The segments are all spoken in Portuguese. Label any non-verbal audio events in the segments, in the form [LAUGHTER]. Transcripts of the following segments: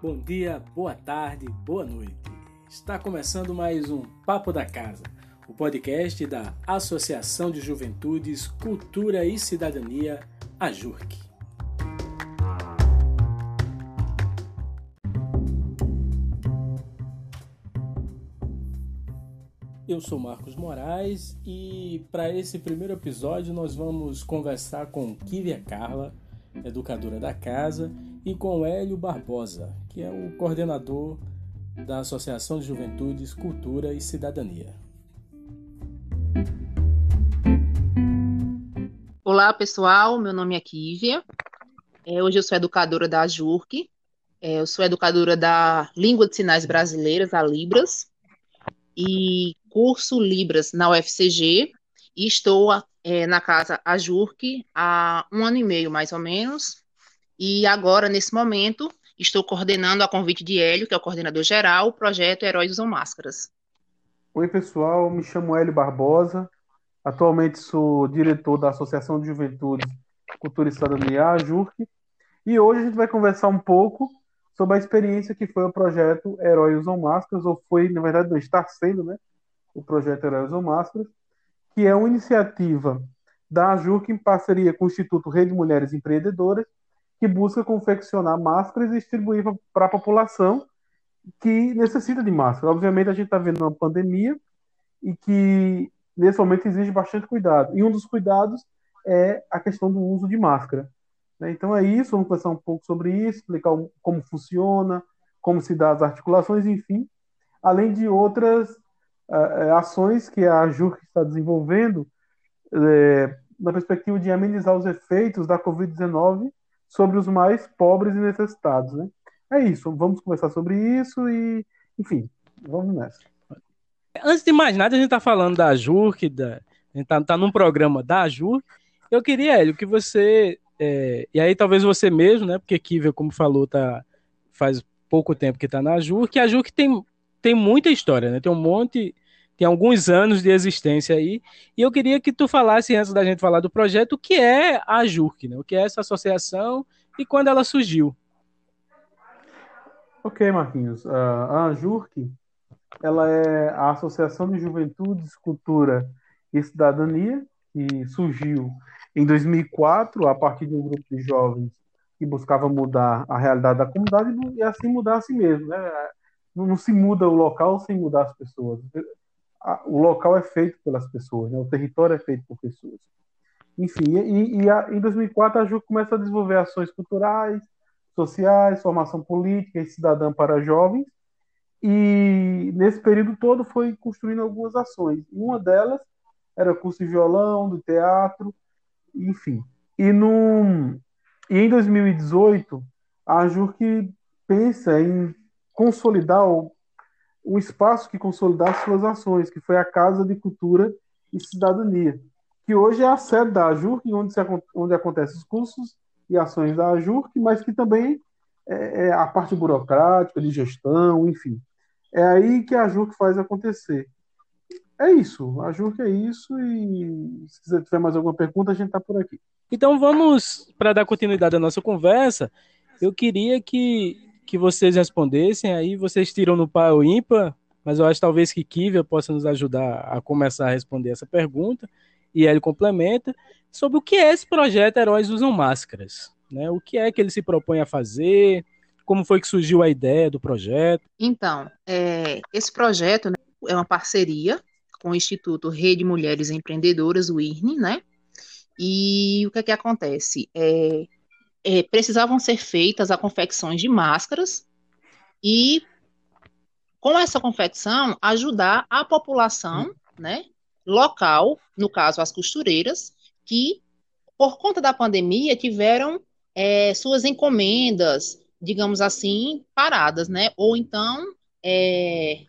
Bom dia, boa tarde, boa noite. Está começando mais um Papo da Casa, o podcast da Associação de Juventudes, Cultura e Cidadania, a JURC. Eu sou Marcos Moraes e para esse primeiro episódio nós vamos conversar com Kívia Carla, educadora da casa, e com Hélio Barbosa, que é o coordenador da Associação de Juventudes, Cultura e Cidadania. Olá, pessoal. Meu nome é Kívia. É, hoje eu sou educadora da JURC. É, eu sou educadora da Língua de Sinais Brasileiras, a Libras, e curso Libras na UFCG. E estou é, na casa AJURC há um ano e meio, mais ou menos. E agora, nesse momento, estou coordenando a convite de Hélio, que é o coordenador geral, o projeto Heróis Usam Máscaras. Oi, pessoal, me chamo Hélio Barbosa, atualmente sou diretor da Associação de Juventudes Cultura e Cidadania, a JURC, e hoje a gente vai conversar um pouco sobre a experiência que foi o projeto Heróis Usam Máscaras, ou foi, na verdade, não está sendo, né, o projeto Heróis Usam Máscaras, que é uma iniciativa da JURC em parceria com o Instituto Rede Mulheres Empreendedoras, que busca confeccionar máscaras e distribuir para a população que necessita de máscara. Obviamente, a gente está vendo uma pandemia e que, nesse momento, exige bastante cuidado. E um dos cuidados é a questão do uso de máscara. Né? Então, é isso. Vamos conversar um pouco sobre isso, explicar como funciona, como se dá as articulações, enfim. Além de outras uh, ações que a JURC está desenvolvendo uh, na perspectiva de amenizar os efeitos da Covid-19 sobre os mais pobres e necessitados, né? É isso, vamos conversar sobre isso e, enfim, vamos nessa. Antes de mais nada, a gente está falando da JURC, da, a gente está tá num programa da JURC. Eu queria, Hélio, que você, é, e aí talvez você mesmo, né, porque Kivel, como falou, tá, faz pouco tempo que está na JURC, a JURC tem, tem muita história, né, tem um monte tem alguns anos de existência aí, e eu queria que tu falasse, antes da gente falar do projeto, o que é a JURC, né? o que é essa associação e quando ela surgiu. Ok, Marquinhos. Uh, a JURC ela é a Associação de Juventudes, Cultura e Cidadania, que surgiu em 2004 a partir de um grupo de jovens que buscava mudar a realidade da comunidade e assim mudar a si mesmo. Né? Não se muda o local sem mudar as pessoas a, o local é feito pelas pessoas, né? o território é feito por pessoas. Enfim, e, e a, em 2004 a JUC começa a desenvolver ações culturais, sociais, formação política e cidadã para jovens, e nesse período todo foi construindo algumas ações. Uma delas era curso de violão, do teatro, enfim. E, no, e em 2018, a JURC pensa em consolidar ou um espaço que consolidasse suas ações, que foi a Casa de Cultura e Cidadania, que hoje é a sede da AJURC, onde, se, onde acontecem os cursos e ações da AJURC, mas que também é, é a parte burocrática, de gestão, enfim. É aí que a AJURC faz acontecer. É isso, a JURC é isso, e se quiser tiver mais alguma pergunta, a gente está por aqui. Então vamos, para dar continuidade à nossa conversa, eu queria que que vocês respondessem, aí vocês tiram no par ou ímpar, mas eu acho talvez que Kivia possa nos ajudar a começar a responder essa pergunta, e ele complementa, sobre o que é esse projeto Heróis Usam Máscaras, né? O que é que ele se propõe a fazer, como foi que surgiu a ideia do projeto? Então, é, esse projeto né, é uma parceria com o Instituto Rede Mulheres Empreendedoras, o IRNE, né? E o que é que acontece? É, é, precisavam ser feitas a confecções de máscaras e com essa confecção ajudar a população, né, local, no caso as costureiras, que por conta da pandemia tiveram é, suas encomendas, digamos assim, paradas, né, ou então é,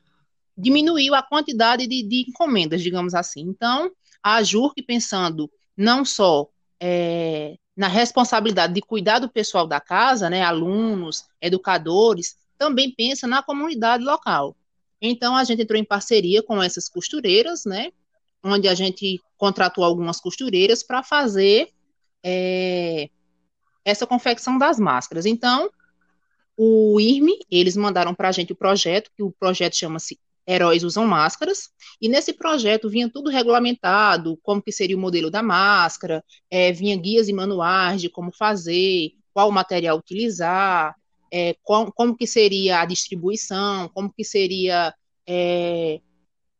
diminuiu a quantidade de, de, encomendas, digamos assim. Então, a JURC pensando não só é, na responsabilidade de cuidar do pessoal da casa, né, alunos, educadores, também pensa na comunidade local. Então a gente entrou em parceria com essas costureiras, né, onde a gente contratou algumas costureiras para fazer é, essa confecção das máscaras. Então o IRME, eles mandaram para a gente o projeto, que o projeto chama-se Heróis Usam Máscaras, e nesse projeto vinha tudo regulamentado, como que seria o modelo da máscara, é, vinha guias e manuais de como fazer, qual material utilizar, é, com, como que seria a distribuição, como que seria é,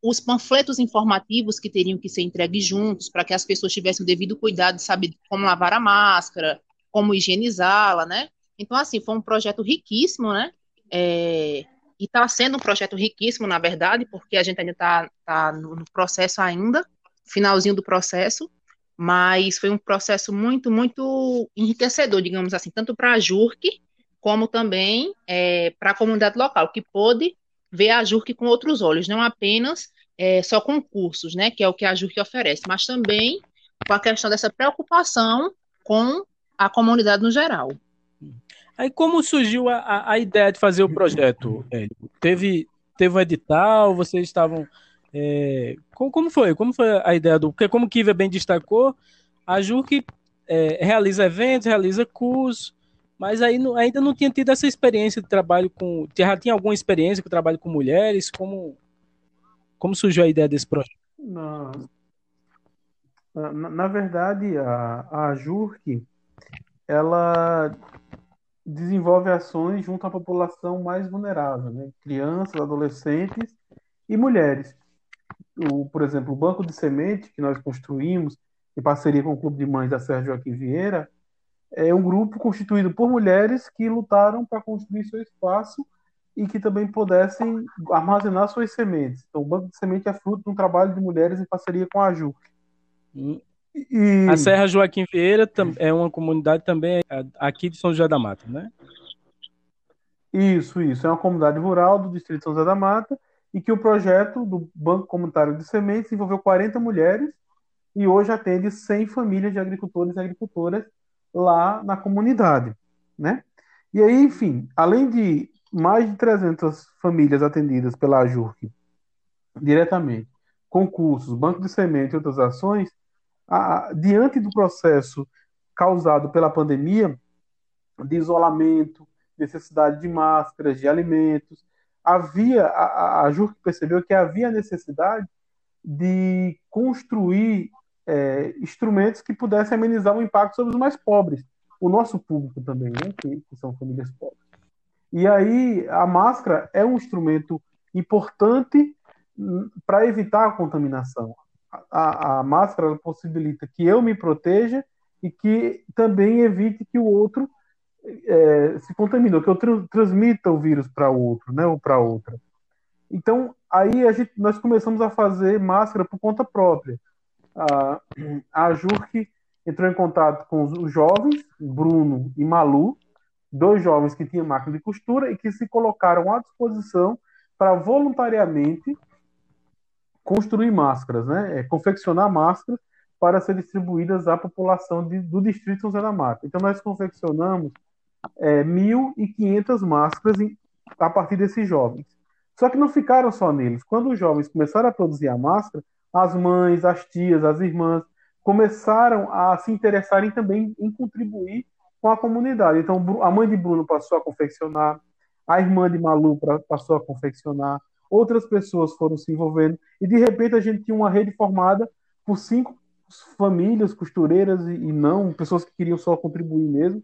os panfletos informativos que teriam que ser entregues juntos, para que as pessoas tivessem o devido cuidado de saber como lavar a máscara, como higienizá-la, né? Então, assim, foi um projeto riquíssimo, né? É, e está sendo um projeto riquíssimo, na verdade, porque a gente ainda está tá no, no processo ainda, finalzinho do processo, mas foi um processo muito, muito enriquecedor, digamos assim, tanto para a JURC, como também é, para a comunidade local, que pôde ver a JURC com outros olhos, não apenas é, só concursos, né, que é o que a JURC oferece, mas também com a questão dessa preocupação com a comunidade no geral. Aí como surgiu a, a ideia de fazer o projeto, Hélio? Teve, teve um edital, vocês estavam... É, como, como, foi? Como foi a ideia do... Porque como o Kiva bem destacou, a JURC é, realiza eventos, realiza cursos, mas aí não, ainda não tinha tido essa experiência de trabalho com. Já tinha alguma experiência com trabalho com mulheres? Como, como surgiu a ideia desse projeto? Não. Na, na verdade, a, a JURC ela desenvolve ações junto à população mais vulnerável, né? crianças, adolescentes e mulheres. O, por exemplo, o Banco de Semente, que nós construímos em parceria com o Clube de Mães da Sérgio Joaquim Vieira, é um grupo constituído por mulheres que lutaram para construir seu espaço e que também pudessem armazenar suas sementes. Então, o Banco de Semente é fruto de um trabalho de mulheres em parceria com a JUC. E... A Serra Joaquim Vieira é uma comunidade também aqui de São José da Mata, né? Isso, isso. É uma comunidade rural do distrito de São José da Mata e que o projeto do Banco Comunitário de Sementes envolveu 40 mulheres e hoje atende 100 famílias de agricultores e agricultoras lá na comunidade, né? E aí, enfim, além de mais de 300 famílias atendidas pela AJURC diretamente, concursos, banco de semente e outras ações, a, diante do processo causado pela pandemia, de isolamento, necessidade de máscaras, de alimentos, havia, a, a JURC percebeu que havia necessidade de construir é, instrumentos que pudessem amenizar o impacto sobre os mais pobres, o nosso público também, né, que, que são famílias pobres. E aí a máscara é um instrumento importante hum, para evitar a contaminação. A, a máscara possibilita que eu me proteja e que também evite que o outro é, se contamine, ou que eu tra transmita o vírus para o outro, né, ou para outra. Então, aí a gente, nós começamos a fazer máscara por conta própria a, a JURC entrou em contato com os jovens, Bruno e Malu, dois jovens que tinham máquina de costura e que se colocaram à disposição para voluntariamente construir máscaras, né? É, confeccionar máscaras para ser distribuídas à população de, do distrito São José da Mata. Então nós confeccionamos é, 1.500 máscaras em, a partir desses jovens. Só que não ficaram só neles. Quando os jovens começaram a produzir a máscara, as mães, as tias, as irmãs começaram a se interessarem também em contribuir com a comunidade. Então, a mãe de Bruno passou a confeccionar, a irmã de Malu passou a confeccionar, outras pessoas foram se envolvendo, e de repente a gente tinha uma rede formada por cinco famílias costureiras e, não, pessoas que queriam só contribuir mesmo,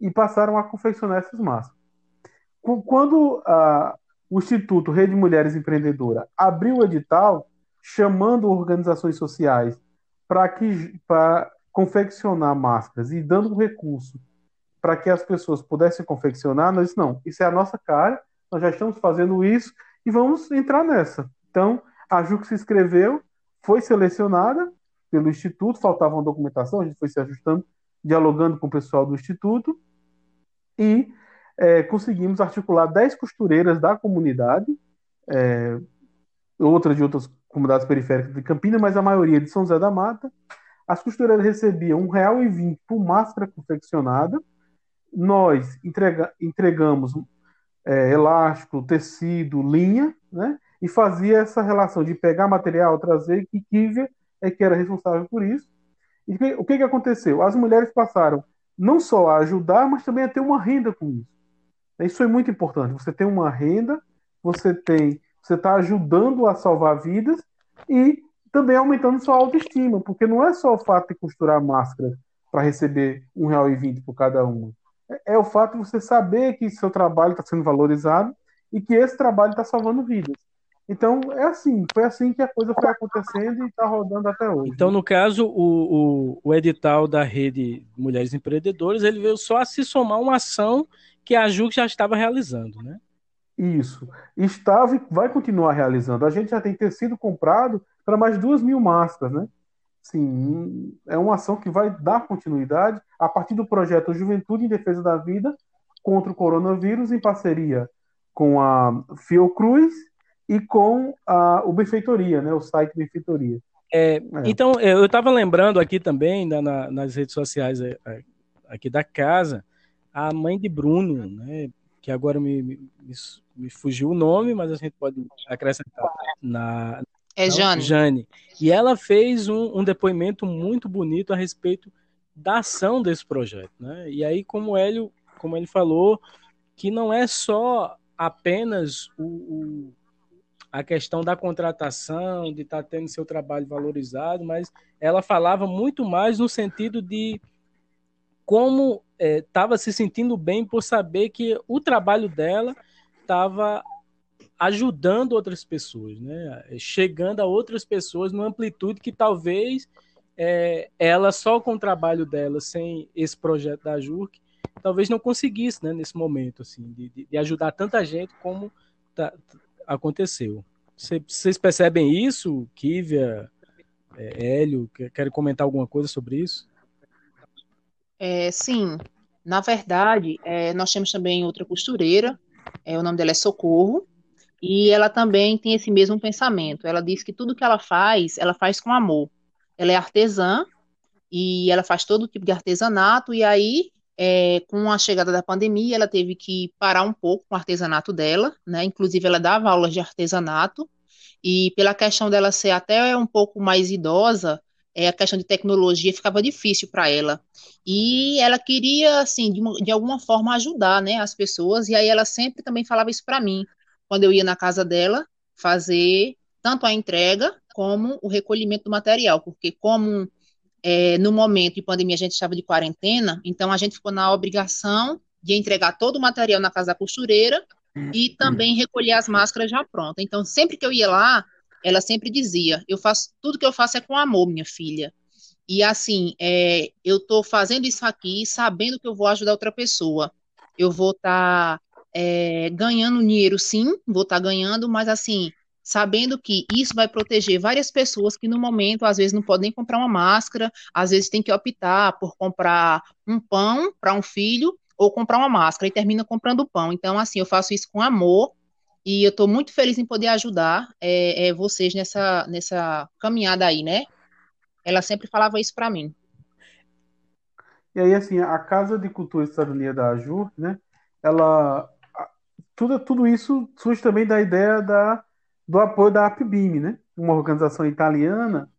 e passaram a confeccionar essas massas. Quando a, o Instituto Rede Mulheres Empreendedora abriu o edital, chamando organizações sociais para que para confeccionar máscaras e dando um recurso para que as pessoas pudessem confeccionar, nós não, isso é a nossa cara, nós já estamos fazendo isso e vamos entrar nessa. Então, a Ju que se inscreveu, foi selecionada pelo Instituto, faltava uma documentação, a gente foi se ajustando, dialogando com o pessoal do Instituto e é, conseguimos articular 10 costureiras da comunidade, é, outras de outras comunidades periféricas de Campinas, mas a maioria de São José da Mata. As costureiras recebiam R$ 1,20 por máscara confeccionada. Nós entrega, entregamos é, elástico, tecido, linha, né? E fazia essa relação de pegar material, trazer, que Kívia é que era responsável por isso. E o que, que aconteceu? As mulheres passaram não só a ajudar, mas também a ter uma renda com isso. Isso é muito importante. Você tem uma renda, você tem, você está ajudando a salvar vidas e também aumentando sua autoestima, porque não é só o fato de costurar máscara para receber um real e vinte por cada uma. É, é o fato de você saber que seu trabalho está sendo valorizado e que esse trabalho está salvando vidas. Então, é assim, foi assim que a coisa foi acontecendo e está rodando até hoje. Então, no caso, o, o, o, edital da rede Mulheres Empreendedoras, ele veio só a se somar uma ação que a JUC já estava realizando, né? Isso. Estava e vai continuar realizando. A gente já tem tecido comprado para mais de duas mil máscaras, né? Sim, é uma ação que vai dar continuidade a partir do projeto Juventude em Defesa da Vida contra o Coronavírus, em parceria com a Fiocruz e com a, o Benfeitoria, né, o site Benfeitoria. É, é. Então, é, eu estava lembrando aqui também, na, na, nas redes sociais é, é, aqui da casa, a mãe de Bruno, né, que agora me, me, me fugiu o nome, mas a gente pode acrescentar na, é Jane. Jane. E ela fez um, um, depoimento muito bonito a respeito da ação desse projeto. Né? E aí, como, Hélio, como ele falou, que não é só apenas o, o a questão da contratação, de estar tá tendo seu trabalho valorizado, mas ela falava muito mais no sentido de como estava é, se sentindo bem por saber que o trabalho dela estava ajudando outras pessoas, né? chegando a outras pessoas numa amplitude que talvez é, ela só com o trabalho dela, sem esse projeto da JURC, talvez não conseguisse né, nesse momento assim, de, de ajudar tanta gente como tá, aconteceu. Vocês percebem isso, Kívia, é, Hélio? Querem comentar alguma coisa sobre isso? É, sim, na verdade, é, nós temos também outra costureira, é, o nome dela é Socorro, e ela também tem esse mesmo pensamento. Ela diz que tudo que ela faz, ela faz com amor. Ela é artesã e ela faz todo tipo de artesanato, e aí, é, com a chegada da pandemia, ela teve que parar um pouco com o artesanato dela, né? Inclusive, ela dava aulas de artesanato, e pela questão dela ser até um pouco mais idosa, é, a questão de tecnologia ficava difícil para ela. E ela queria, assim, de, uma, de, alguma forma ajudar, né, as pessoas, e aí ela sempre também falava isso para mim, quando eu ia na casa dela fazer tanto a entrega como o recolhimento do material, porque como é, no momento de pandemia a gente estava de quarentena, então a gente ficou na obrigação de entregar todo o material na casa da costureira e também recolher as máscaras já prontas. Então, sempre que eu ia lá, ela sempre dizia: Eu faço tudo que eu faço é com amor, minha filha. E assim, é, eu estou fazendo isso aqui sabendo que eu vou ajudar outra pessoa. Eu vou estar tá, é, ganhando dinheiro, sim, vou estar tá ganhando, mas assim, sabendo que isso vai proteger várias pessoas que no momento às vezes não podem comprar uma máscara, às vezes tem que optar por comprar um pão para um filho ou comprar uma máscara e termina comprando pão. Então, assim, eu faço isso com amor e eu estou muito feliz em poder ajudar é, é, vocês nessa, nessa caminhada aí, né? Ela sempre falava isso para mim. E aí, assim, a Casa de Cultura Cidadania da AJUR, né? Ela tudo, tudo isso surge também da ideia da, do apoio da APBIM, né? uma organização italiana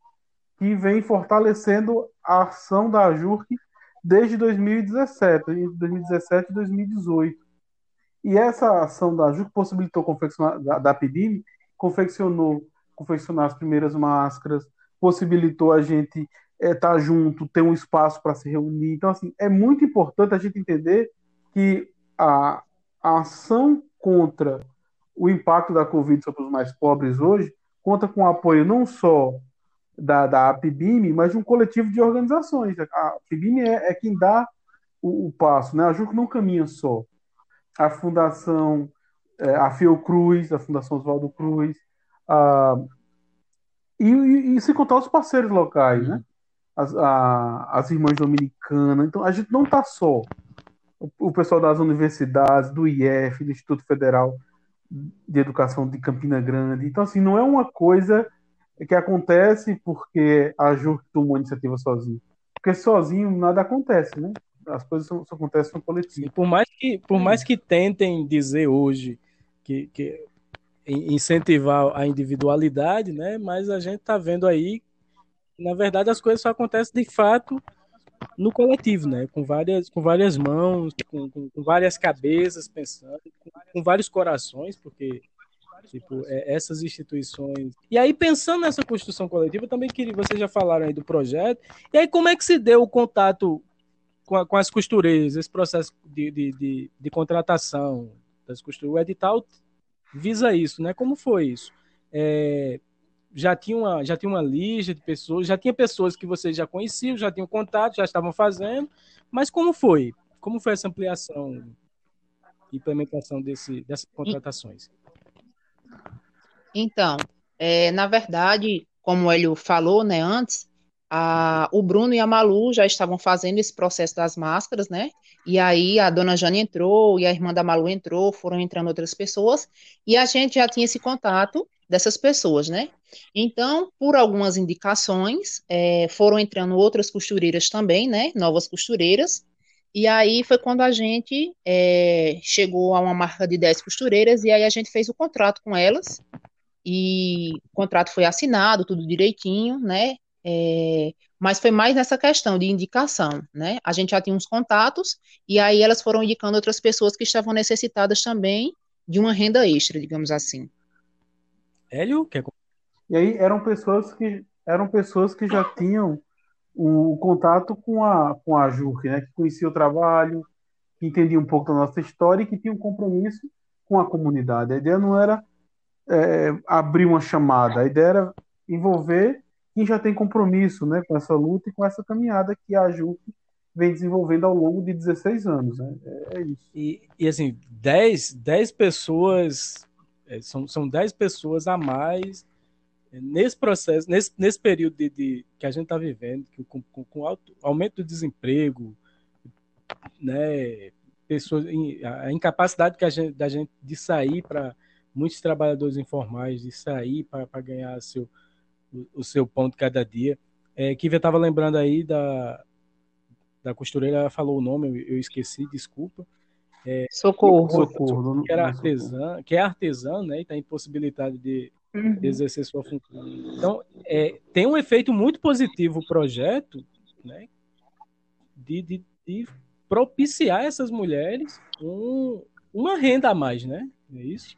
que vem fortalecendo a ação da AJURC desde 2017, 2017 e 2018. E essa ação da AJURC possibilitou confeccionar, da, da APBIM, confeccionou confeccionar as primeiras máscaras, possibilitou a gente estar é, tá junto, ter um espaço para se reunir. Então, assim, é muito importante a gente entender que a, a ação contra o impacto da Covid sobre os mais pobres hoje conta com o apoio não só da, da APBIM, mas de um coletivo de organizações. A APBIM é, é quem dá o, o, passo, né? a JUC não caminha só. A Fundação, é, a Fiocruz, a Fundação Oswaldo Cruz, a, e, e, e, se contar os parceiros locais, né? As, a, as irmãs dominicanas. Então, a gente não está só o pessoal das universidades, do IF, do Instituto Federal de Educação de Campina Grande. Então, assim, não é uma coisa que acontece porque a JUC tomou a iniciativa sozinho. Porque sozinho nada acontece, né? As coisas só, acontecem no coletivo. Por mais que, por mais que tentem dizer hoje que, que incentivar a individualidade, né? Mas a gente está vendo aí, na verdade, as coisas só acontecem de fato no coletivo, né? Com várias, com várias mãos, com, com, com várias cabeças pensando, com, com, vários corações, porque tipo, é, essas instituições. E aí, pensando nessa construção coletiva, também queria, vocês já falaram aí do projeto, e aí como é que se deu o contato com, a, com as costureiras, esse processo de, de, de, de contratação das costureiras? O edital visa isso, né? Como foi isso? É, já tinha uma, já tinha uma lista de pessoas, já tinha pessoas que vocês já conheciam, já tinham contato, já estavam fazendo, mas como foi? Como foi essa ampliação implementação desse, dessas contratações? Então, é, na verdade, como ele falou né, antes, a, o Bruno e a Malu já estavam fazendo esse processo das máscaras, né? E aí a dona Jane entrou e a irmã da Malu entrou, foram entrando outras pessoas, e a gente já tinha esse contato dessas pessoas, né? Então, por algumas indicações, é, foram entrando outras costureiras também, né? Novas costureiras. E aí foi quando a gente é, chegou a uma marca de 10 costureiras, e aí a gente fez o contrato com elas. E o contrato foi assinado, tudo direitinho, né? É, mas foi mais nessa questão de indicação, né? A gente já tinha uns contatos, e aí elas foram indicando outras pessoas que estavam necessitadas também de uma renda extra, digamos assim. Hélio, quer... E aí eram pessoas que eram pessoas que já tinham o contato com a com a JUC, né? Que conhecia o trabalho, que entendia um pouco da nossa história e que tinha um compromisso com a comunidade. A ideia não era é, abrir uma chamada, a ideia era envolver quem já tem compromisso, né? Com essa luta e com essa caminhada que a JUC vem desenvolvendo ao longo de 16 anos, né? É, é isso. E, e assim, 10, 10 pessoas é, são, são 10 pessoas a mais é, nesse processo, nesse, nesse período de, de que a gente está vivendo, que, com, com, com alto, aumento do desemprego, né, pessoas, a incapacidade que a gente, da gente de sair para muitos trabalhadores informais, de sair para ganhar seu, o, o, seu pão de cada dia. É, que estava lembrando aí da, da costureira, ela falou o nome, eu, eu esqueci, desculpa. É, socorro. socorro. Que, era artesã, que é artesã, né? E está impossibilitado de, uhum. de, exercer sua função. Então, é, tem um efeito muito positivo o projeto, né? De, de, de propiciar essas mulheres um, uma renda a mais, né? É isso?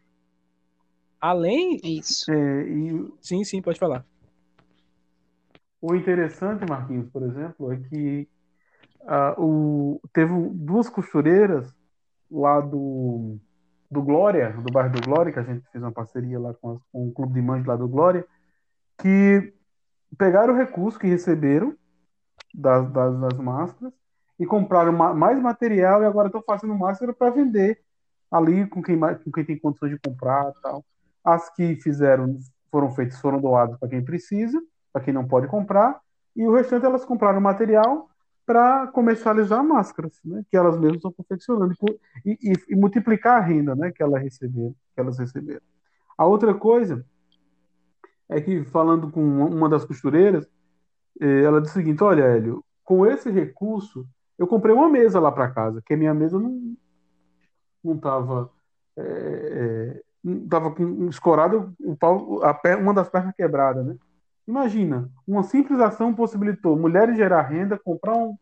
Além. Isso. É, e... Sim, sim, pode falar. O interessante, Marquinhos, por exemplo, é que uh, o, teve duas costureiras lá do, do Glória, do bairro do Glória, que a gente fez uma parceria lá com, as, com o Clube de Mães lá do Glória, que pegaram o recurso que receberam das, das, das máscaras e compraram ma mais material e agora estão fazendo máscara para vender ali com quem, com quem tem condições de comprar tal. As que fizeram foram feitas, foram doadas para quem precisa, para quem não pode comprar, e o restante elas compraram material para comercializar máscaras, né, que elas mesmas estão confeccionando e, e, e, multiplicar a renda, né, que elas receberam, que elas receberam. A outra coisa é que falando com uma das costureiras, eh, ela disse o seguinte: olha, Hélio, com esse recurso eu comprei uma mesa lá para casa, que a minha mesa não não estava é, é, com escorado o pau, a uma das pernas quebrada, né? Imagina, uma simples ação possibilitou mulheres gerar renda, comprar um,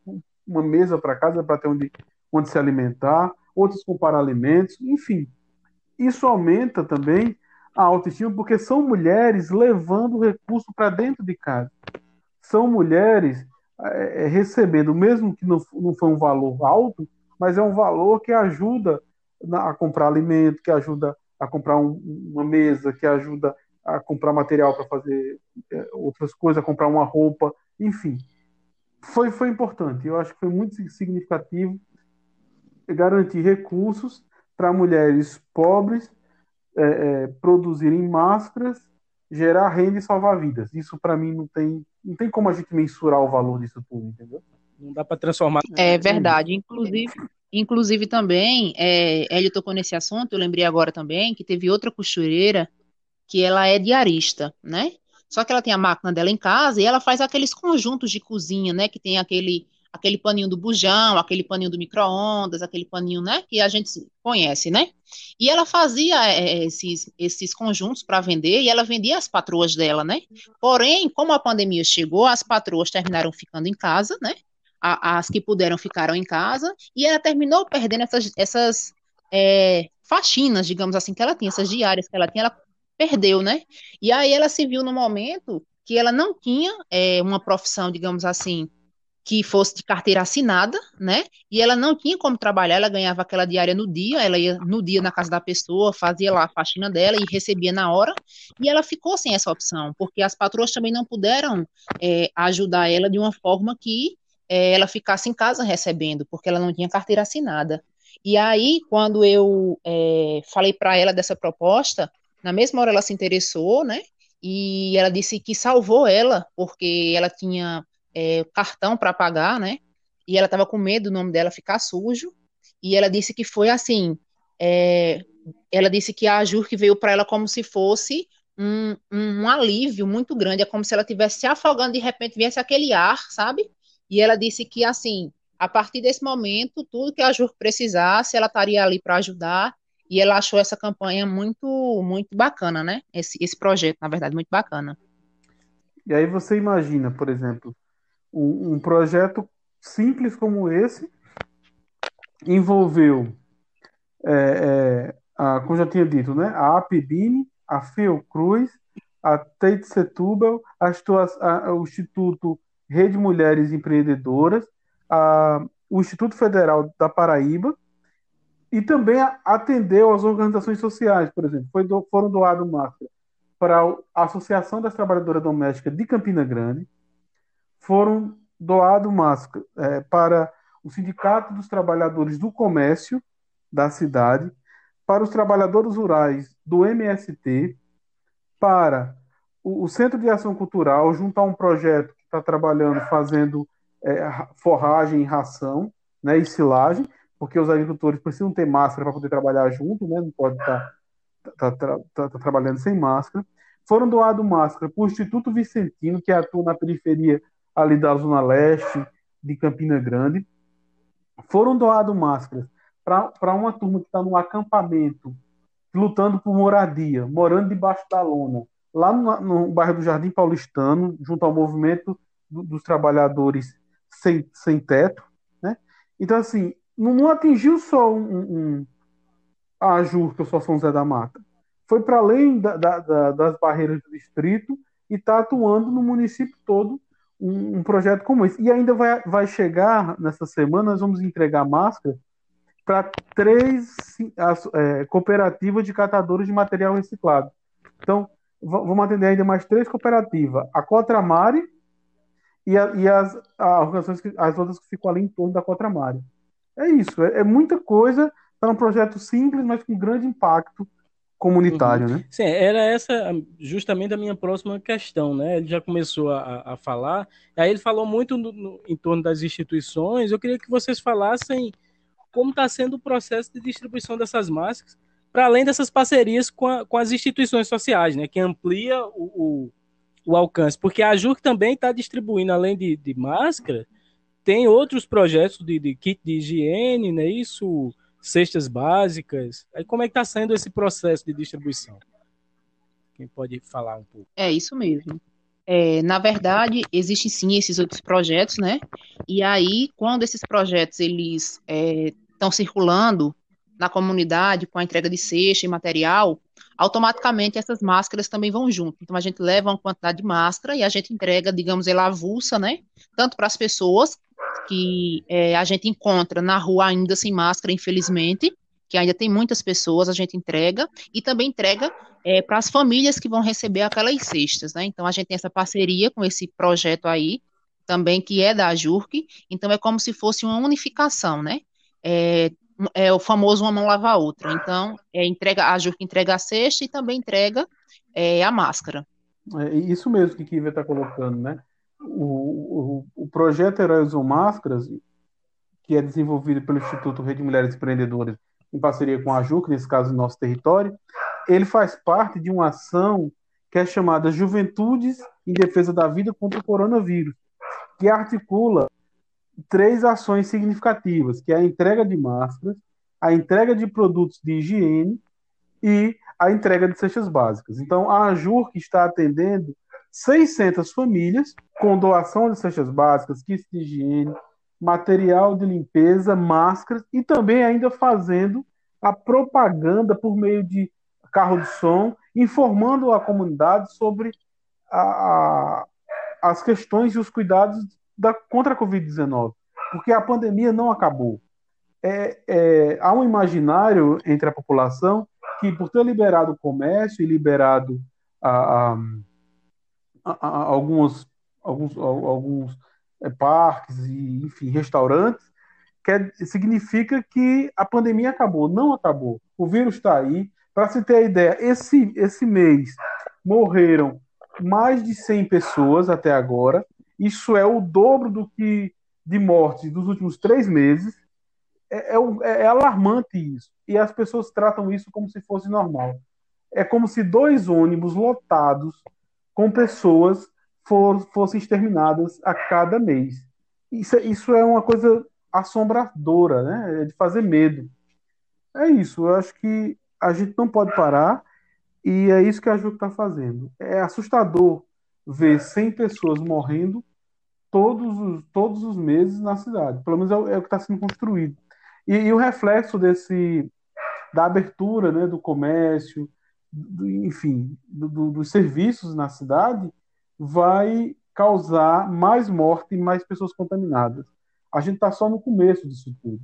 uma mesa para casa para ter onde, onde se alimentar, outros comprar alimentos, enfim. Isso aumenta também a autoestima porque são mulheres levando recurso para dentro de casa. São mulheres é, é, recebendo, mesmo que não, não foi um valor alto, mas é um valor que ajuda a comprar alimento, que ajuda a comprar um, uma mesa, que ajuda a comprar material para fazer é, outras coisas, a comprar uma roupa, enfim. Foi, foi importante. Eu acho que foi muito significativo garantir recursos para mulheres pobres é, é, produzirem máscaras, gerar renda e salvar vidas. Isso, para mim, não tem, não tem como a gente mensurar o valor disso tudo, entendeu? Não dá para transformar. É verdade. Inclusive, inclusive também, é, ele tocou nesse assunto, eu lembrei agora também, que teve outra costureira que ela é diarista, né? Só que ela tem a máquina dela em casa e ela faz aqueles conjuntos de cozinha, né? Que tem aquele aquele paninho do bujão, aquele paninho do micro-ondas, aquele paninho, né? Que a gente conhece, né? E ela fazia é, esses, esses conjuntos para vender e ela vendia as patroas dela, né? Porém, como a pandemia chegou, as patroas terminaram ficando em casa, né? a, as que puderam ficaram em casa, e ela terminou perdendo essas, essas é, faxinas, digamos assim, que ela tinha, essas diárias que ela tinha, ela perdeu, né? E aí ela se viu no momento que ela não tinha é, uma profissão, digamos assim, que fosse de carteira assinada, né? E ela não tinha como trabalhar, ela ganhava aquela diária no dia, ela ia no dia na casa da pessoa, fazia lá a faxina dela e recebia na hora, e ela ficou sem essa opção, porque as patroas também não puderam é, ajudar ela de uma forma que é, ela ficasse em casa recebendo, porque ela não tinha carteira assinada. E aí, quando eu é, falei para ela dessa proposta, na mesma hora ela se interessou, né? E ela disse que salvou ela, porque ela tinha é, cartão para pagar, né? E ela estava com medo do nome dela ficar sujo. E ela disse que foi assim. É, ela disse que a Jur que veio para ela como se fosse um, um, alívio muito grande. É como se ela estivesse se afogando de repente viesse aquele ar, sabe? E ela disse que assim, a partir desse momento, tudo que a Jur precisasse, ela estaria ali para ajudar. E ela achou essa campanha muito, muito bacana, né? Esse, esse projeto, na verdade, muito bacana. E aí você imagina, por exemplo, um, um projeto simples como esse envolveu, é, é, a, como já tinha dito, né, a APBIM, a Fiocruz, a Tate Setúbal, a, a, o Instituto Rede Mulheres Empreendedoras, a, o Instituto Federal da Paraíba, e também atendeu às organizações sociais, por exemplo. Foi do, foram doados máscaras para a Associação das Trabalhadoras Domésticas de Campina Grande, foram doados máscaras é, para o Sindicato dos Trabalhadores do Comércio da cidade, para os trabalhadores rurais do MST, para o, o Centro de Ação Cultural, junto a um projeto que está trabalhando, fazendo é, forragem e ração, né, e silagem, porque os agricultores precisam ter máscara para poder trabalhar junto, né, não pode estar tá, tá, tá, tá, trabalhando sem máscara. Foram doados máscara para o Instituto Vicentino, que atua na periferia ali da Zona Leste, de Campina Grande. Foram doados máscaras para uma turma que está no acampamento, lutando por moradia, morando debaixo da lona, lá no, no bairro do Jardim Paulistano, junto ao movimento do, dos trabalhadores sem, sem teto. Né? Então, assim, não, não atingiu só um, um, a eu sou São José da Mata. Foi para além da, da, da, das barreiras do distrito e está atuando no município todo um, um, projeto como esse. E ainda vai, vai chegar, nessa semana, nós vamos entregar máscara para três é, cooperativas de catadores de material reciclado. Então, vamos atender ainda mais três cooperativas: a Cotramare e, a, e as, a as outras que ficam ali em torno da Cotramare. É isso, é, é muita coisa para um projeto simples, mas com grande impacto comunitário, uhum. né? Sim, era essa justamente a minha próxima questão, né? Ele já começou a, a falar, aí ele falou muito no, no, em torno das instituições. Eu queria que vocês falassem como está sendo o processo de distribuição dessas máscaras, para além dessas parcerias com, a, com, as instituições sociais, né? Que amplia o, o, o alcance, porque a JUC também está distribuindo, além de, de máscara, tem outros projetos de, de kit de higiene, né? Isso cestas básicas. Aí como é que está sendo esse processo de distribuição? Quem pode falar um pouco? É isso mesmo. É, na verdade, existem sim esses outros projetos, né? E aí, quando esses projetos eles estão é, circulando na comunidade com a entrega de cesta e material, automaticamente essas máscaras também vão junto. Então a gente leva uma quantidade de máscara e a gente entrega, digamos, ela avulsa, né? Tanto para as pessoas que é, a gente encontra na rua ainda sem máscara, infelizmente, que ainda tem muitas pessoas, a gente entrega, e também entrega é, para as famílias que vão receber aquelas cestas, né? Então a gente tem essa parceria com esse projeto aí, também que é da JURC, então é como se fosse uma unificação, né? É, é o famoso uma mão lava a outra. Então, é, entrega, a JURC entrega a cesta e também entrega é, a máscara. É isso mesmo que Kiva está colocando, né? O, o, o projeto Heróis ou Máscaras, que é desenvolvido pelo Instituto Rede Mulheres Empreendedoras em parceria com a JUC, nesse caso no nosso território, ele faz parte de uma ação que é chamada Juventudes em Defesa da Vida contra o Coronavírus, que articula três ações significativas, que é a entrega de máscaras, a entrega de produtos de higiene e a entrega de cestas básicas. Então, a AJUR que está atendendo 600 famílias com doação de cestas básicas, kits de higiene, material de limpeza, máscaras e também ainda fazendo a propaganda por meio de carro de som, informando a comunidade sobre a, a, as questões e os cuidados da, contra a Covid-19, porque a pandemia não acabou. É, é, há um imaginário entre a população que, por ter liberado o comércio e liberado a, a, alguns, alguns, é, parques e, enfim, restaurantes, quer, significa que a pandemia acabou. Não acabou. O vírus está aí. Para se ter a ideia, esse, esse mês morreram mais de 100 pessoas até agora. Isso é o dobro do que de mortes dos últimos três meses. É, é, é, alarmante isso. E as pessoas tratam isso como se fosse normal. É como se dois ônibus lotados com pessoas for, fossem exterminadas a cada mês. Isso, é, isso é uma coisa assombradora, né? É de fazer medo. É isso. Eu acho que a gente não pode parar e é isso que a Ju está fazendo. É assustador ver 100 pessoas morrendo todos os, todos os meses na cidade. Pelo menos é, o, é o que está sendo construído. E, e, o reflexo desse da abertura né, do comércio, do, enfim, do, do, dos serviços na cidade, vai causar mais morte e mais pessoas contaminadas. A gente está só no começo disso tudo.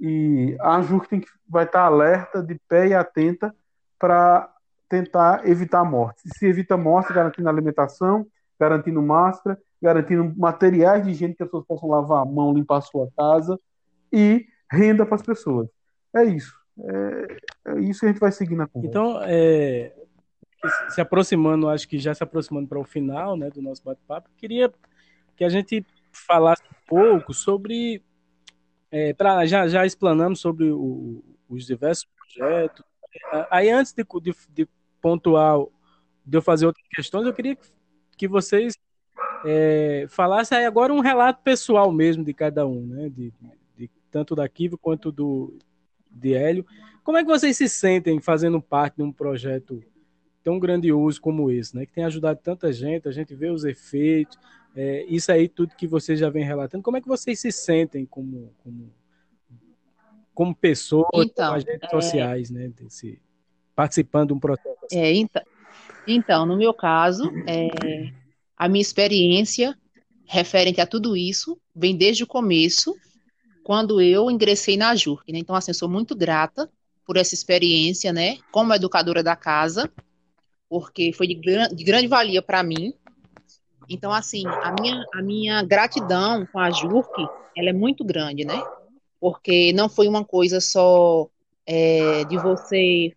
E a ANJUR tem que, vai estar tá alerta, de pé e atenta para tentar evitar a morte. Se evita morte, garantindo alimentação, garantindo máscara, garantindo materiais de higiene que as pessoas possam lavar a mão, limpar a sua casa e renda para as pessoas. É isso. É, é, isso que a gente vai seguir na conversa. Então, é, se aproximando, acho que já se aproximando para o final né, do nosso bate-papo, queria que a gente falasse um pouco sobre. É, pra, já, já explanamos sobre o, os diversos projetos. Aí, antes de, de, de, pontuar, de eu fazer outras questões, eu queria que vocês é, falassem aí agora um relato pessoal mesmo de cada um, né? De, de tanto da Kiva quanto do de Hélio. Como é que vocês se sentem fazendo parte de um projeto tão grandioso como esse, né? Que tem ajudado tanta gente, a gente vê os efeitos, é, isso aí tudo que vocês já vem relatando. Como é que vocês se sentem como como, como pessoas, então, como agentes é... sociais, né? Desse, participando de um processo. Assim? É, então, então, no meu caso, é, a minha experiência referente a tudo isso vem desde o começo, quando eu ingressei na JURC. Né? Então, assim, eu sou muito grata por essa experiência, né, como educadora da casa, porque foi de, gran de grande valia para mim. Então, assim, a minha, a minha gratidão com a JURC, ela é muito grande, né? Porque não foi uma coisa só é, de você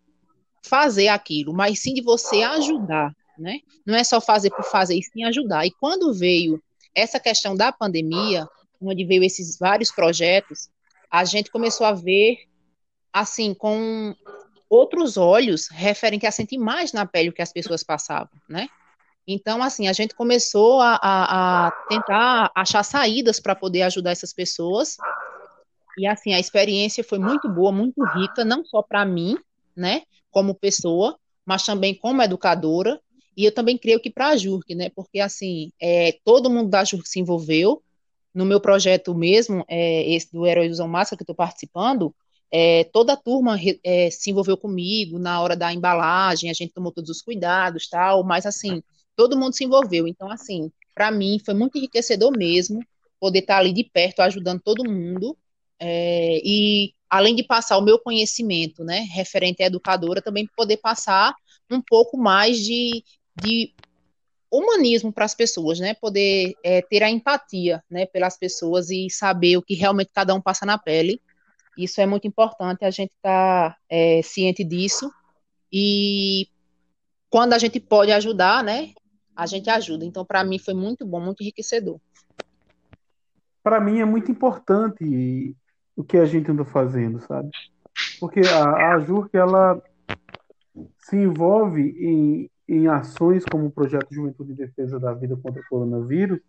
fazer aquilo, mas sim de você ajudar, né? Não é só fazer por fazer, e sim ajudar. E quando veio essa questão da pandemia, onde veio esses vários projetos, a gente começou a ver, assim, com outros olhos referente a sentir mais na pele o que as pessoas passavam, né? Então, assim, a gente começou a, a, a tentar achar saídas para poder ajudar essas pessoas. E, assim, a experiência foi muito boa, muito rica, não só para mim, né, como pessoa, mas também como educadora. E eu também creio que para a JURC, né, porque, assim, é, todo mundo da JURC se envolveu. No meu projeto mesmo, é, esse do Heróis Usam Máscara, que estou participando, é, toda a turma é, se envolveu comigo na hora da embalagem, a gente tomou todos os cuidados, tal, mas assim, todo mundo se envolveu. Então, assim, para mim foi muito enriquecedor mesmo poder estar ali de perto ajudando todo mundo. É, e além de passar o meu conhecimento, né, referente à educadora, também poder passar um pouco mais de, de humanismo para as pessoas, né, poder é, ter a empatia, né, pelas pessoas e saber o que realmente cada um passa na pele isso é muito importante, a gente está é, ciente disso. E quando a gente pode ajudar, né, a gente ajuda. Então, para mim, foi muito bom, muito enriquecedor. Para mim, é muito importante o que a gente anda fazendo, sabe? Porque a, a JURC, ela se envolve em, em ações como o Projeto Juventude e Defesa da Vida contra o Coronavírus,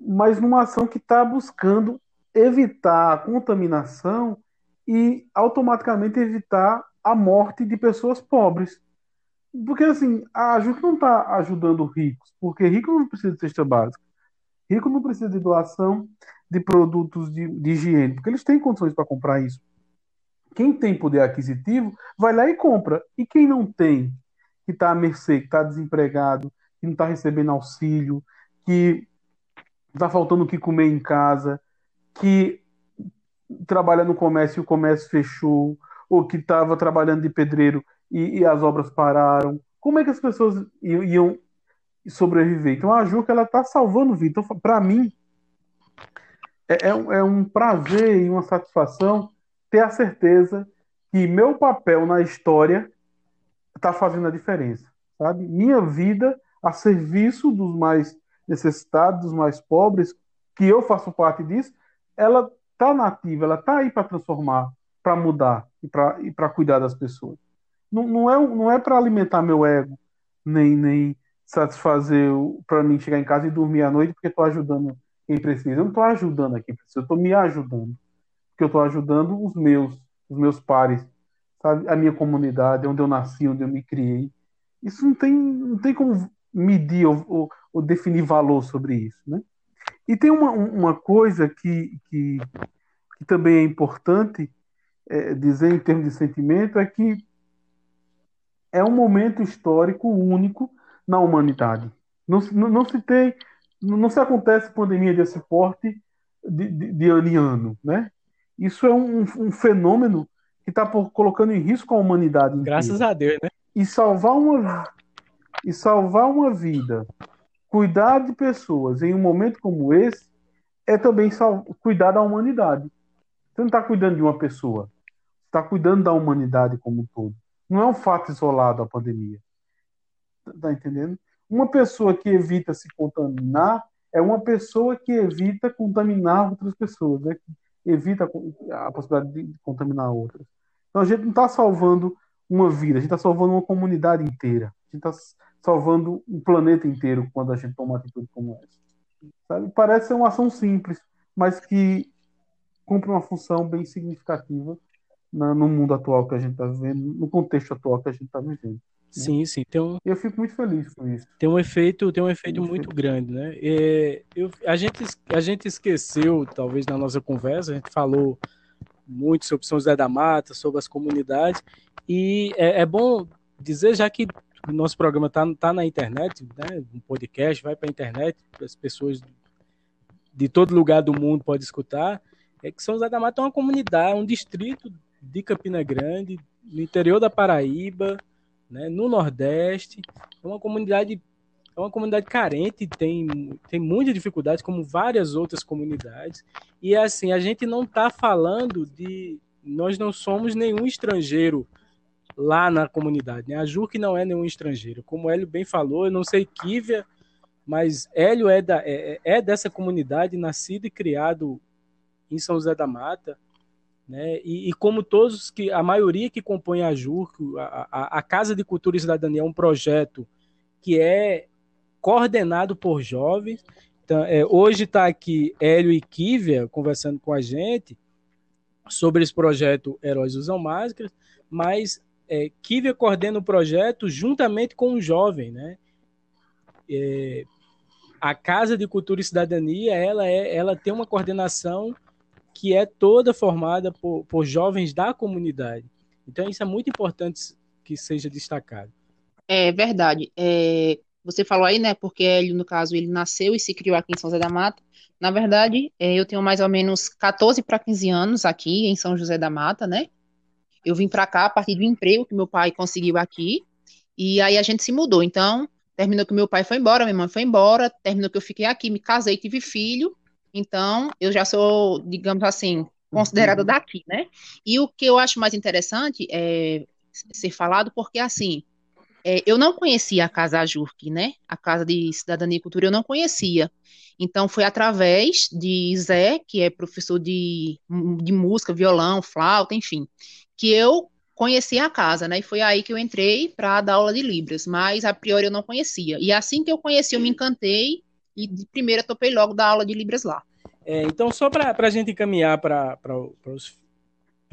mas numa ação que está buscando evitar a contaminação e automaticamente evitar a morte de pessoas pobres. Porque assim, a ajuda não está ajudando ricos, porque rico não precisa de cesta básica. Rico não precisa de doação de produtos de, de higiene, porque eles têm condições para comprar isso. Quem tem poder aquisitivo vai lá e compra. E quem não tem, que está à mercê, que está desempregado, que não está recebendo auxílio, que está faltando o que comer em casa, que trabalha no comércio e o comércio fechou, ou que estava trabalhando de pedreiro e, e, as obras pararam. Como é que as pessoas iam sobreviver? Então a Juca ela está salvando vida. Então, para mim, é, é, é um prazer e uma satisfação ter a certeza que meu papel na história está fazendo a diferença, sabe? Minha vida a serviço dos mais necessitados, dos mais pobres, que eu faço parte disso, ela está nativa, ela está aí para transformar, para mudar e para e cuidar das pessoas. Não, não é, não é para alimentar meu ego, nem, nem satisfazer para mim chegar em casa e dormir à noite porque estou ajudando quem precisa. Eu não estou ajudando aqui, eu estou me ajudando. Porque eu estou ajudando os meus, os meus pares, sabe? A minha comunidade, onde eu nasci, onde eu me criei. Isso não tem, não tem como medir ou, ou, ou definir valor sobre isso, né? E tem uma, uma coisa que, que, que também é importante é, dizer em termos de sentimento, é que é um momento histórico único na humanidade. Não, não, não se tem, não se acontece pandemia desse porte de, de, de ano em ano, né? Isso é um, um fenômeno que está colocando em risco a humanidade. Inteira. Graças a Deus, né? E salvar uma e salvar uma vida, cuidar de pessoas em um momento como esse é também cuidar da humanidade. Você não está cuidando de uma pessoa, está cuidando da humanidade como um todo. Não é um fato isolado a pandemia. Está entendendo? Uma pessoa que evita se contaminar é uma pessoa que evita contaminar outras pessoas, né? evita a possibilidade de contaminar outras. Então a gente não está salvando uma vida, a gente está salvando uma comunidade inteira. A gente está salvando um planeta inteiro quando a gente toma uma atitude como essa. Sabe? Parece ser uma ação simples, mas que cumpre uma função bem significativa na, no mundo atual que a gente está vivendo, no contexto atual que a gente está vivendo. Né? Sim, sim. Tem um, eu fico muito feliz com isso. Tem um efeito, tem um efeito muito, muito grande, né? É, eu, a, gente, a gente esqueceu, talvez na nossa conversa, a gente falou muito sobre São José da Mata, sobre as comunidades, e é, é bom dizer, já que o nosso programa está tá na internet, né? Um podcast, vai para a internet, as pessoas de todo lugar do mundo podem escutar, é que São José da Mata é uma comunidade, um distrito de Campina Grande, no interior da Paraíba, né, no Nordeste. É uma comunidade é uma comunidade carente, tem, tem muita dificuldade, como várias outras comunidades. E assim, a gente não está falando de. Nós não somos nenhum estrangeiro lá na comunidade. Né? A JUC não é nenhum estrangeiro. Como o Hélio bem falou, eu não sei Kívia, mas Hélio é, da, é, é dessa comunidade, nascido e criado em São José da Mata. Né? E, e, como todos que a maioria que compõe a JUR, a, a, a, Casa de Cultura e Cidadania é um projeto que é coordenado por jovens. Então, é, hoje está aqui Hélio e Kívia conversando com a gente sobre esse projeto Heróis Usam Máscaras, mas é, Kívia coordena o projeto juntamente com o jovem, né? É, a Casa de Cultura e Cidadania, ela, é, ela tem uma coordenação que é toda formada por, por jovens da comunidade. Então, isso é muito importante que seja destacado. É verdade. É, você falou aí, né? Porque ele, no caso, ele nasceu e se criou aqui em São José da Mata. Na verdade, é, eu tenho mais ou menos 14 para 15 anos aqui em São José da Mata, né? Eu vim para cá a partir do emprego que meu pai conseguiu aqui. E aí a gente se mudou. Então, terminou que meu pai foi embora, minha mãe foi embora, terminou que eu fiquei aqui, me casei, tive filho. Então, eu já sou, digamos assim, considerada uhum. daqui, né? E o que eu acho mais interessante é ser falado, porque assim, é, eu não conhecia a Casa Ajurk, né? A Casa de Cidadania e Cultura eu não conhecia. Então, foi através de Zé, que é professor de, de música, violão, flauta, enfim, que eu conheci a casa, né? E foi aí que eu entrei para dar aula de Libras, mas a priori eu não conhecia. E assim que eu conheci, eu me encantei e de primeira topei logo da aula de Libras lá. É, então, só para a gente encaminhar para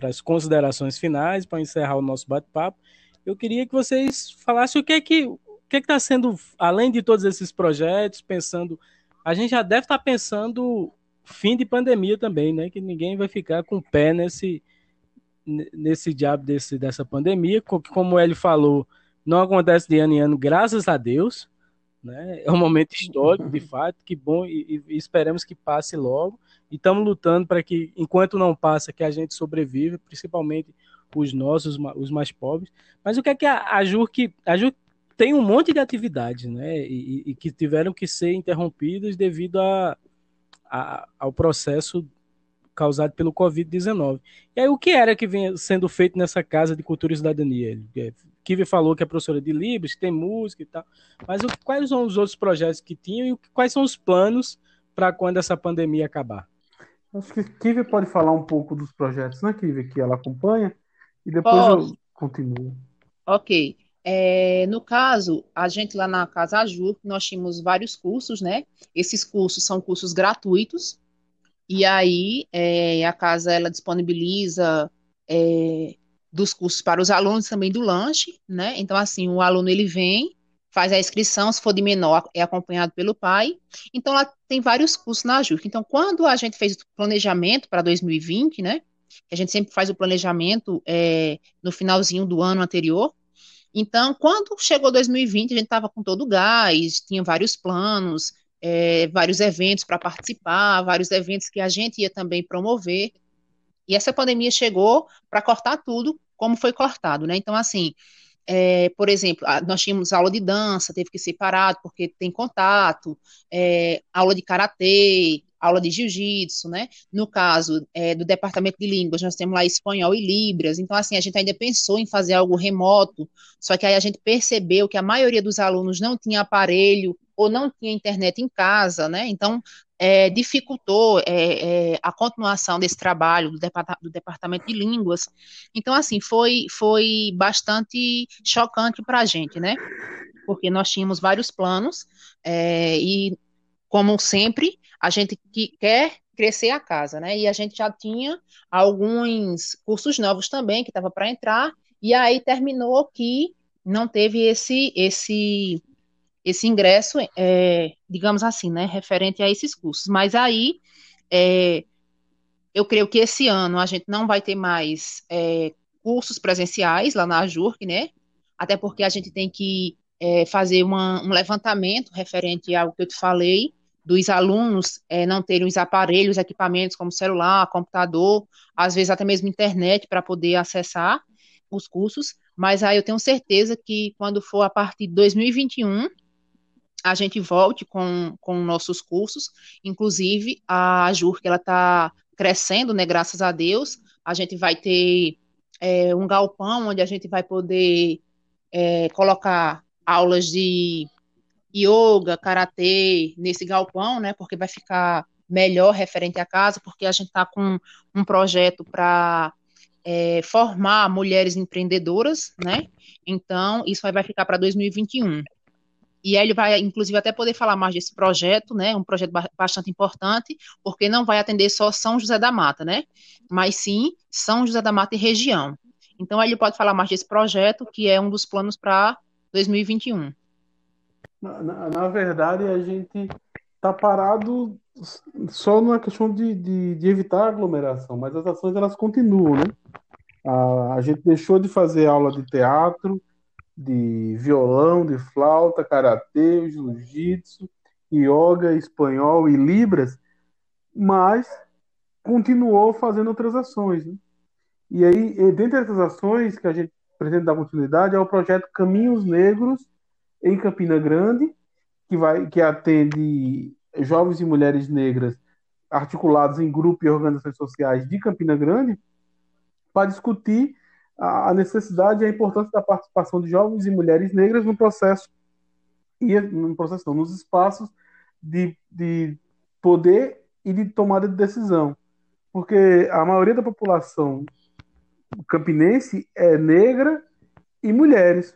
as considerações finais, para encerrar o nosso bate-papo, eu queria que vocês falassem o que é que o que é está sendo, além de todos esses projetos, pensando a gente já deve estar tá pensando fim de pandemia também, né? Que ninguém vai ficar com o pé nesse nesse diabo desse, dessa pandemia, como ele falou, não acontece de ano em ano, graças a Deus, né? É um momento histórico, de [LAUGHS] fato, que bom e, e esperamos que passe logo. E estamos lutando para que, enquanto não passa, que a gente sobreviva, principalmente os nossos, os mais pobres. Mas o que é que a, a JURC, a JURC tem um monte de atividades, né? E, e que tiveram que ser interrompidas devido a, a, ao processo causado pelo Covid-19. E aí, o que era que vinha sendo feito nessa Casa de Cultura e Cidadania? É, Kivi falou que é professora de Libras, que tem música e tal, mas o, quais são os outros projetos que tinham e quais são os planos para quando essa pandemia acabar? Acho que Kivi pode falar um pouco dos projetos, né, Kivi, que ela acompanha, e depois Posso. eu continuo. Ok. É, no caso, a gente lá na Casa Ajur, nós tínhamos vários cursos, né? Esses cursos são cursos gratuitos, e aí é, a casa ela disponibiliza é, dos cursos para os alunos também do lanche, né? Então, assim, o aluno ele vem, faz a inscrição, se for de menor, é acompanhado pelo pai. Então, lá tem vários cursos na JUC. Então, quando a gente fez o planejamento para 2020, né? A gente sempre faz o planejamento é, no finalzinho do ano anterior. Então, quando chegou 2020, a gente estava com todo o gás, tinha vários planos, é, vários eventos para participar, vários eventos que a gente ia também promover. E essa pandemia chegou para cortar tudo, como foi cortado, né? Então, assim, é, por exemplo, nós tínhamos aula de dança, teve que ser parado porque tem contato, é, aula de karatê, aula de jiu-jitsu, né? No caso é, do departamento de línguas, nós temos lá espanhol e libras. Então, assim, a gente ainda pensou em fazer algo remoto, só que aí a gente percebeu que a maioria dos alunos não tinha aparelho ou não tinha internet em casa, né? Então, é, dificultou é, é, a continuação desse trabalho do, do, departamento de línguas. Então, assim, foi, foi bastante chocante para a gente, né? Porque nós tínhamos vários planos é, e, como sempre, a gente que quer crescer a casa, né? E a gente já tinha alguns cursos novos também que estava para entrar e aí terminou que não teve esse esse esse ingresso, é, digamos assim, né, referente a esses cursos. Mas aí, é, eu creio que esse ano a gente não vai ter mais é, cursos presenciais lá na AJURC, né, até porque a gente tem que é, fazer uma, um levantamento referente ao que eu te falei, dos alunos é, não terem os aparelhos, equipamentos como celular, computador, às vezes até mesmo internet para poder acessar os cursos, mas aí eu tenho certeza que quando for a partir de 2021, a gente volte com, com nossos cursos, inclusive a JUR, que ela está crescendo, né, graças a Deus, a gente vai ter é, um galpão onde a gente vai poder é, colocar aulas de yoga, karatê nesse galpão, né, porque vai ficar melhor referente à casa, porque a gente está com um projeto para é, formar mulheres empreendedoras, né, então isso vai ficar para 2021. E ele vai, inclusive, até poder falar mais desse projeto, né? Um projeto bastante importante, porque não vai atender só São José da Mata, né? Mas sim São José da Mata e região. Então ele pode falar mais desse projeto, que é um dos planos para 2021. Na, na, na, verdade, a gente está parado só na questão de, de, de, evitar aglomeração, mas as ações elas continuam, né? A, a gente deixou de fazer aula de teatro, de violão, de flauta, karatê, jiu-jitsu, yoga, espanhol e libras, mas continuou fazendo outras ações. Né? E aí, dentre essas ações que a gente pretende dar continuidade, é o projeto Caminhos Negros em Campina Grande, que vai que atende jovens e mulheres negras articulados em grupos e organizações sociais de Campina Grande, para discutir a necessidade e a importância da participação de jovens e mulheres negras no processo e no processo não, nos espaços de, de poder e de tomada de decisão, porque a maioria da população campinense é negra e mulheres.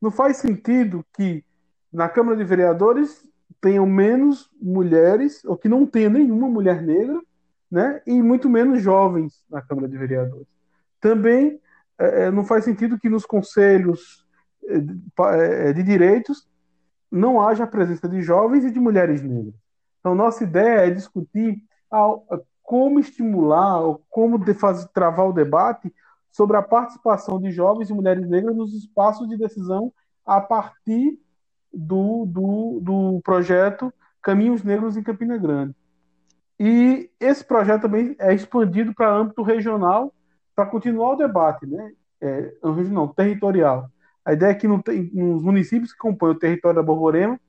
Não faz sentido que na Câmara de Vereadores tenham menos mulheres, ou que não tenha nenhuma mulher negra, né, e muito menos jovens na Câmara de Vereadores. Também é, é, não faz sentido que nos conselhos é, de direitos não haja a presença de jovens e de mulheres negras. Então, nossa ideia é discutir como estimular, como fazer, travar o debate sobre a participação de jovens e mulheres negras nos espaços de decisão a partir do, do, do projeto Caminhos Negros em Campina Grande. E esse projeto também é expandido para âmbito regional para continuar o debate, né? É, não, territorial. A ideia é que no, nos municípios que compõem o território da Borborema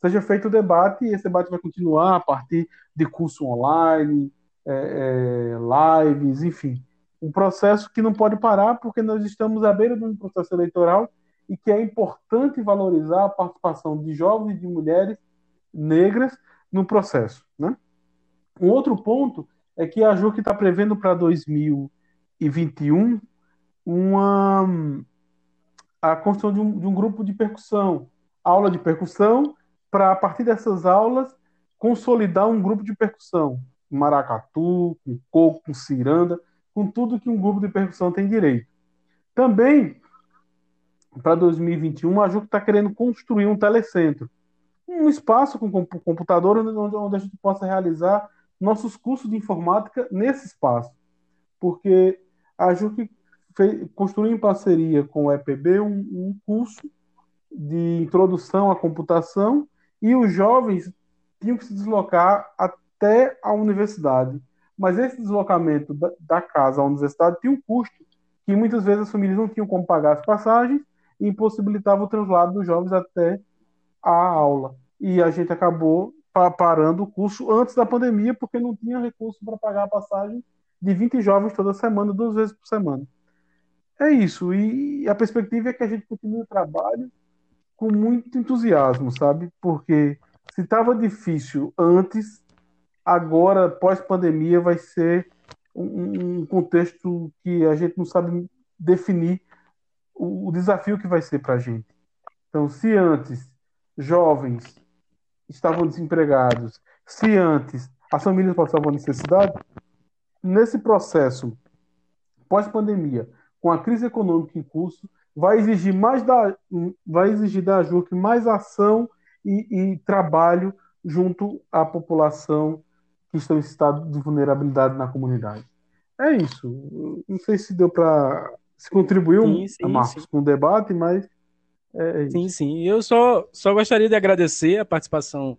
seja feito o debate e esse debate vai continuar a partir de curso online, é, é, lives, enfim. Um processo que não pode parar porque nós estamos à beira de um processo eleitoral e que é importante valorizar a participação de jovens e de mulheres negras no processo. Né? Um outro ponto é que a JUC está prevendo para 2021 uma, a construção de um, de um grupo de percussão, aula de percussão, para a partir dessas aulas consolidar um grupo de percussão, maracatu, com coco, com ciranda, com tudo que um grupo de percussão tem direito. Também para 2021, a JUC está querendo construir um telecentro, um espaço com computador onde, onde a gente possa realizar nossos cursos de informática nesse espaço. Porque a JUC construiu em parceria com o EPB um, um curso de introdução à computação e os jovens tinham que se deslocar até a universidade. Mas esse deslocamento da, da casa à universidade tinha um custo que muitas vezes as famílias não tinham como pagar as passagens e impossibilitava o translado dos jovens até a aula. E a gente acabou parando o curso antes da pandemia, porque não tinha recurso para pagar a passagem de 20 jovens toda semana, duas vezes por semana. É isso. E a perspectiva é que a gente continue o trabalho com muito entusiasmo, sabe? Porque se estava difícil antes, agora, pós-pandemia, vai ser um, contexto que a gente não sabe definir o desafio que vai ser para a gente. Então, se antes jovens estavam desempregados, se antes as famílias passavam necessidade, nesse processo pós-pandemia, com a crise econômica em curso, vai exigir mais da, vai exigir da JUC mais ação e, e trabalho junto à população que está em estado de vulnerabilidade na comunidade. É isso. Não sei se deu para se contribuiu, sim, sim, Marcos, sim. com o debate, mas é, é sim, sim. Eu só, só gostaria de agradecer a participação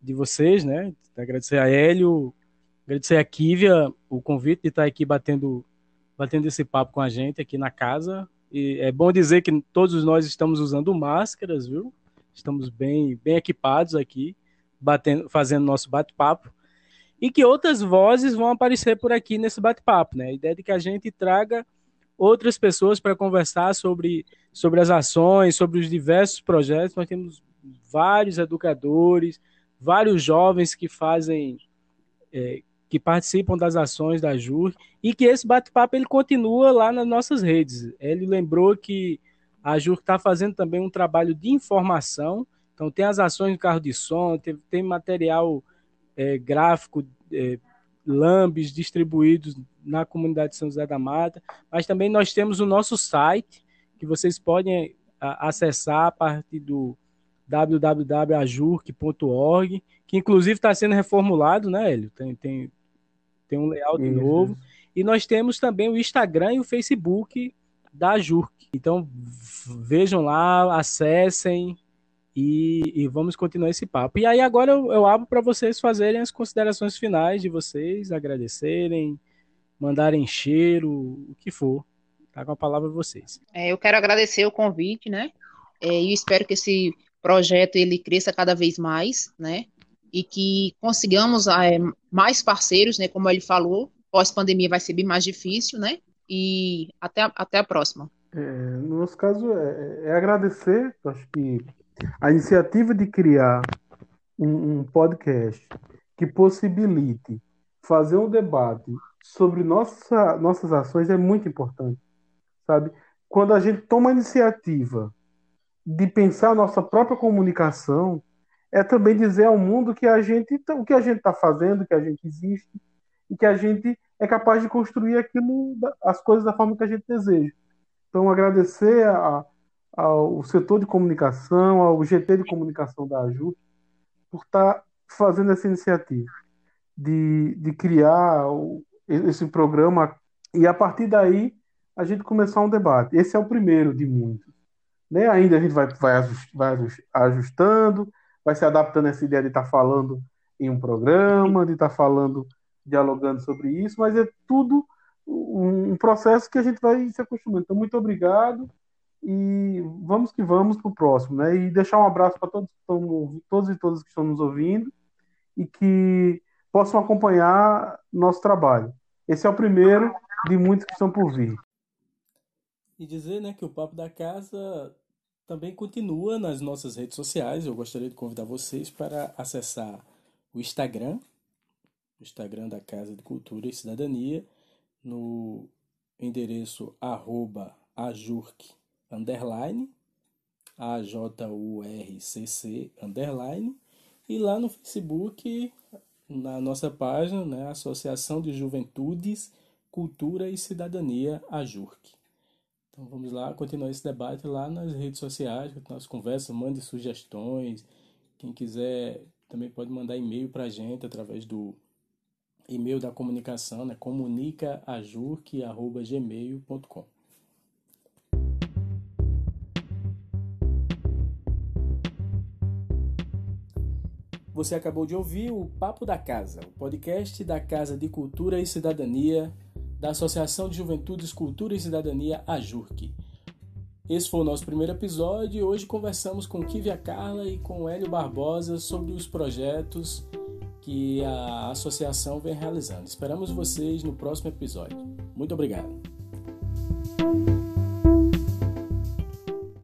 de vocês, né? Agradecer a Hélio, agradecer a Kívia o convite de estar aqui batendo, batendo esse papo com a gente aqui na casa. E é bom dizer que todos nós estamos usando máscaras, viu? Estamos bem, bem equipados aqui, batendo, fazendo nosso bate-papo. E que outras vozes vão aparecer por aqui nesse bate-papo, né? A ideia de que a gente traga outras pessoas para conversar sobre, sobre as ações, sobre os diversos projetos. Nós temos vários educadores, vários jovens que fazem, é, que participam das ações da JUR e que esse bate-papo ele continua lá nas nossas redes. Ele lembrou que a JUR está fazendo também um trabalho de informação, então tem as ações do carro de som, tem, tem material é, gráfico é, lambes distribuídos na comunidade de São José da Mata, mas também nós temos o nosso site, que vocês podem acessar a partir do www.ajurc.org, que inclusive está sendo reformulado, né, Hélio? Tem, tem, tem um layout Isso. novo. E nós temos também o Instagram e o Facebook da JURC. Então vejam lá, acessem, e, e, vamos continuar esse papo. E aí agora eu, eu abro para vocês fazerem as considerações finais de vocês, agradecerem, mandarem cheiro, o que for. Tá com a palavra vocês. É, eu quero agradecer o convite, né? É, e espero que esse projeto ele cresça cada vez mais, né? E que consigamos é, mais parceiros, né? Como ele falou, pós-pandemia vai ser bem mais difícil, né? E até, até a próxima. É, no nosso caso, é, é agradecer, acho que a iniciativa de criar um, um podcast que possibilite fazer um debate sobre nossa, nossas ações é muito importante, sabe? Quando a gente toma a iniciativa de pensar a nossa própria comunicação, é também dizer ao mundo que a gente o que a gente está fazendo, que a gente existe e que a gente é capaz de construir aquilo, as coisas da forma que a gente deseja. Então, agradecer a, ao setor de comunicação, ao GT de comunicação da AJUT, por estar tá fazendo essa iniciativa de, de criar o, esse programa e a partir daí a gente começar um debate. Esse é o primeiro de muitos. Né? Ainda a gente vai, vai ajustando, vai se adaptando a essa ideia de estar tá falando em um programa, de estar tá falando, dialogando sobre isso, mas é tudo um processo que a gente vai se acostumando. Então, muito obrigado e vamos que vamos para o próximo, né? E deixar um abraço para todos, todos e todas que estão nos ouvindo e que possam acompanhar nosso trabalho. Esse é o primeiro de muitos que estão por vir. E dizer, né, que o Papo da Casa também continua nas nossas redes sociais. Eu gostaria de convidar vocês para acessar o Instagram, o Instagram da Casa de Cultura e Cidadania, no endereço arroba ajurc, underline, A-J-U-R-C-C, underline, e lá no Facebook, na nossa página, né, Associação de Juventudes, Cultura e Cidadania, AJURC. Então vamos lá, continuar esse debate lá nas redes sociais, nas conversas, mande sugestões. Quem quiser também pode mandar e-mail para a gente através do e-mail da comunicação, né? comunicaajurk.gmail.com. Você acabou de ouvir o Papo da Casa, o podcast da Casa de Cultura e Cidadania da Associação de Juventudes, Cultura e Cidadania, AJURC. Esse foi o nosso primeiro episódio e hoje conversamos com Kivia Carla e com Hélio Barbosa sobre os projetos que a associação vem realizando. Esperamos vocês no próximo episódio. Muito obrigado.